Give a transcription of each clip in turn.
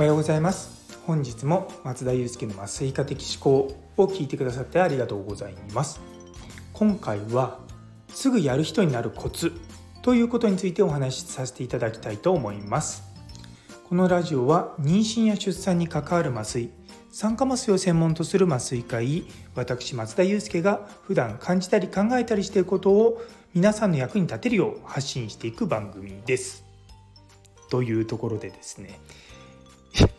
おはようございます。本日も松田祐介の麻酔科的思考を聞いてくださってありがとうございます。今回はすぐやる人になるコツということについてお話しさせていただきたいと思います。このラジオは妊娠や出産に関わる麻酔酸化麻酔を専門とする麻酔科医私松田祐介が普段感じたり考えたりしていることを皆さんの役に立てるよう発信していく番組です。というところでですね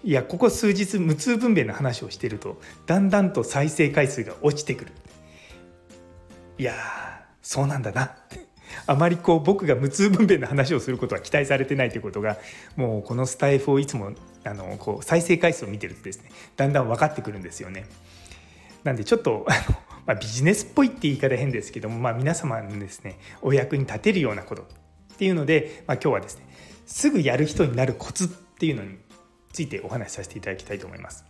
いやここ数日無痛分娩の話をしてるとだんだんと再生回数が落ちてくるいやそうなんだなあまりこう僕が無痛分娩の話をすることは期待されてないということがもうこのスタイフをいつもあのこう再生回数を見てるとですねだんだん分かってくるんですよね。なんでちょっとあの、まあ、ビジネスっぽいって言い方変ですけども、まあ、皆様のですねお役に立てるようなことっていうので、まあ、今日はですねすぐやる人になるコツっていうのについてお話しさせていただきたいと思います。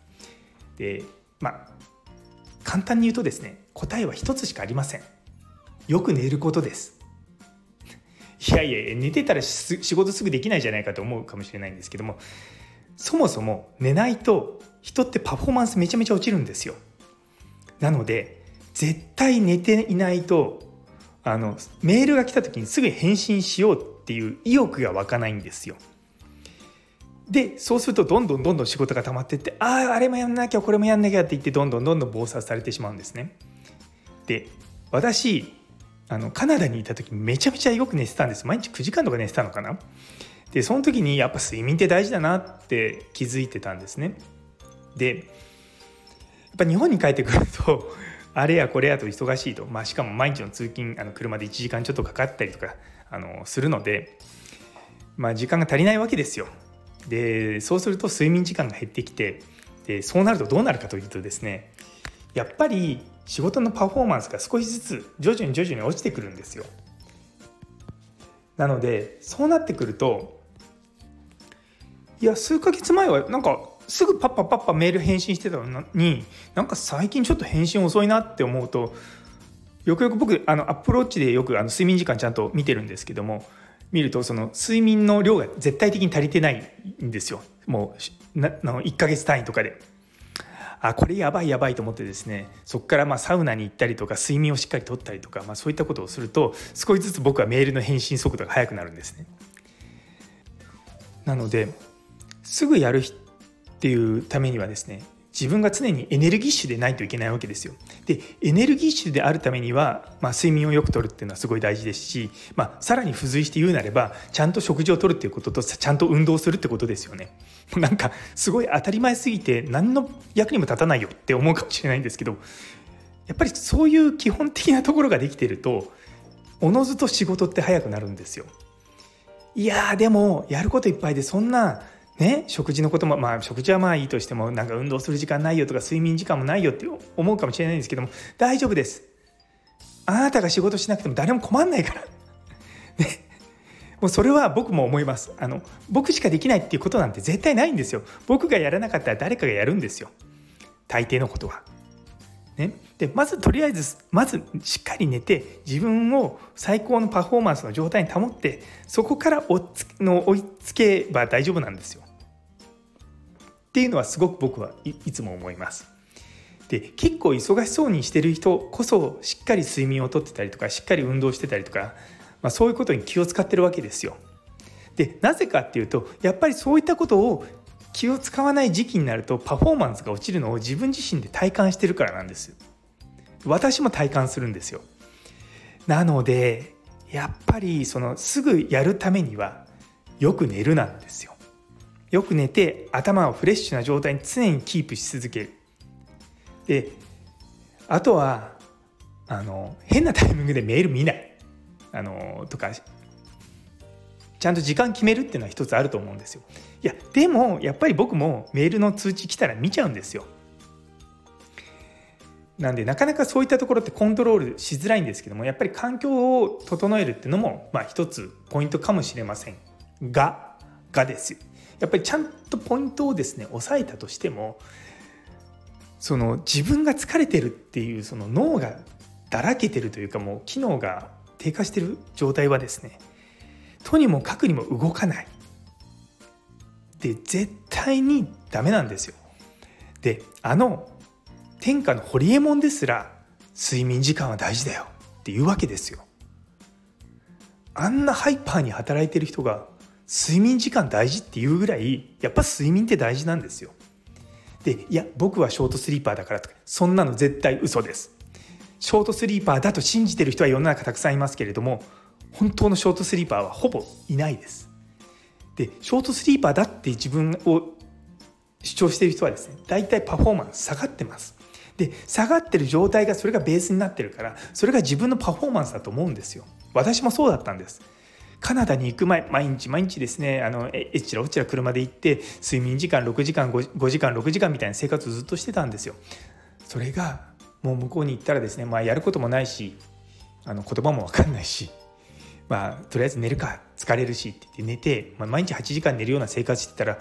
でまあ簡単に言うとですね答えは一つしかありません。よく寝ることです。いやいや寝てたら仕事すぐできないじゃないかと思うかもしれないんですけどもそもそも寝ないと人ってパフォーマンスめちゃめちゃ落ちるんですよ。なので絶対寝ていないとあのメールが来た時にすぐ返信しようっていう意欲が湧かないんですよ。でそうするとどんどんどんどん仕事が溜まってってあああれもやんなきゃこれもやんなきゃって言ってどんどんどんどん暴殺されてしまうんですね。で私あのカナダにいた時めちゃめちゃよく寝てたんです。毎日9時間とか寝てたのかな。でその時にやっぱ睡眠って大事だなって気づいてたんですね。でやっぱ日本に帰ってくると あれやこれやと忙しいと、まあ、しかも毎日の通勤あの車で1時間ちょっとかかったりとかあのするので、まあ、時間が足りないわけですよ。でそうすると睡眠時間が減ってきてでそうなるとどうなるかというとですねやっぱり仕事のパフォーマンスが少しずつ徐々に徐々に落ちてくるんですよ。なのでそうなってくるといや数ヶ月前はなんかすぐパッパパッパメール返信してたのになんか最近ちょっと返信遅いなって思うとよくよく僕あのアップローチでよくあの睡眠時間ちゃんと見てるんですけども見るとその睡眠の量が絶対的に足りてないんですよもうなの1ヶ月単位とかで。あこれやばいやばいと思ってですねそこからまサウナに行ったりとか睡眠をしっかりとったりとか、まあ、そういったことをすると少しずつ僕はメールの返信速度が速くなるんですね。なのですぐやるっていうためにはですね自分が常にエネルギッシュでないといけないわけですよ。でエネルギッシュであるためには、まあ、睡眠をよくとるっていうのはすごい大事ですし、まあ、さらに付随して言うなればちゃんと食事をとるっていうこととちゃんと運動するってことですよね。なんかすごい当たり前すぎて何の役にも立たないよって思うかもしれないんですけどやっぱりそういう基本的なところができてるとおのずと仕事って早くなるんですよ。いやでもやることいっぱいでそんなね、食事のこともまあ食事はまあいいとしてもなんか運動する時間ないよとか睡眠時間もないよって思うかもしれないんですけども大丈夫です。あなたが仕事しなくても誰も困んないから。ね。もうそれは僕も思います。あの僕しかできないっていうことなんて絶対ないんですよ。僕がやらなかったら誰かがやるんですよ。大抵のことは。ね、でまずとりあえずまずしっかり寝て自分を最高のパフォーマンスの状態に保ってそこから追の追いつけば大丈夫なんですよ。っていうのはすごく僕はいつも思います。で結構忙しそうにしてる人こそしっかり睡眠をとってたりとかしっかり運動してたりとか、まあ、そういうことに気を使ってるわけですよ。でなぜかっていうとやっぱりそういったことを気を使わない時期になるとパフォーマンスが落ちるのを自分自身で体感してるからなんです私も体感するんですよなのでやっぱりそのすぐやるためにはよく寝るなんですよよく寝て頭をフレッシュな状態に常にキープし続けるであとはあの変なタイミングでメール見ないあのとかちゃんと時間決めるっていうのは一つあると思うんですよ。いやでもやっぱり僕もメールの通知来たら見ちゃうんですよ。なんでなかなかそういったところってコントロールしづらいんですけどもやっぱり環境を整えるっていうのもまあ一つポイントかもしれませんががですよやっぱりちゃんとポイントをですね押さえたとしてもその自分が疲れてるっていうその脳がだらけてるというかもう機能が低下してる状態はですねとにもかくにも動かない。で絶対にダメなんですよ。であの天下のホリエモンですら睡眠時間は大事だよっていうわけですよ。あんなハイパーに働いてる人が睡眠時間大事っていうぐらいやっぱ睡眠って大事なんですよ。でいや僕はショートスリーパーだからとかそんなの絶対嘘です。ショートスリーパーだと信じてる人は世の中たくさんいますけれども本当のショートスリーパーはほぼいないです。でショートスリーパーだって自分を主張している人はですね大体パフォーマンス下がってます。で下がってる状態がそれがベースになってるからそれが自分のパフォーマンスだと思うんですよ。私もそうだったんです。カナダに行く前毎日毎日ですねあのえちらおちら車で行って睡眠時間6時間 5, 5時間6時間みたいな生活をずっとしてたんですよそれがもう向こうに行ったらですね、まあ、やることもないしあの言葉も分かんないしまあとりあえず寝るか疲れるしって言って寝て、まあ、毎日8時間寝るような生活してたら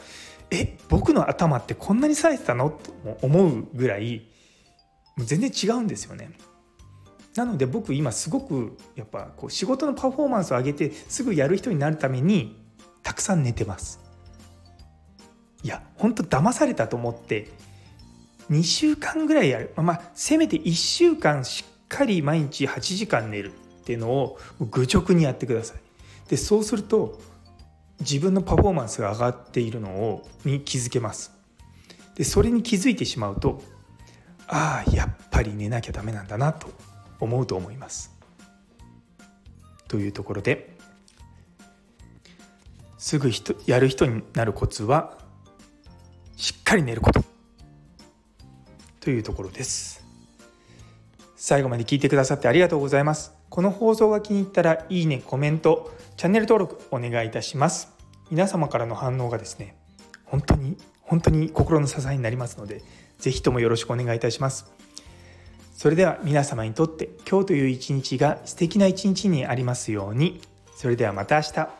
え僕の頭ってこんなに冴えてたの？と思うぐらいもう全然違うんですよね。なので僕今すごくやっぱこう仕事のパフォーマンスを上げてすぐやる人になるためにたくさん寝てます。いや本当騙されたと思って2週間ぐらいやるまあせめて1週間しっかり毎日8時間寝るっていうのを愚直にやってください。でそうすると自分のパフォーマンスが上がっているのをに気づけます。でそれに気づいてしまうとああやっぱり寝なきゃダメなんだなと思うと思います。というところですぐ人やる人になるコツはしっかり寝ることというところです。最後まで聞いてくださってありがとうございます。この放送が気に入ったらいいね、コメント、チャンネル登録お願いいたします。皆様からの反応がですね、本当に本当に心の支えになりますので、ぜひともよろしくお願いいたします。それでは皆様にとって今日という一日が素敵な一日にありますように。それではまた明日。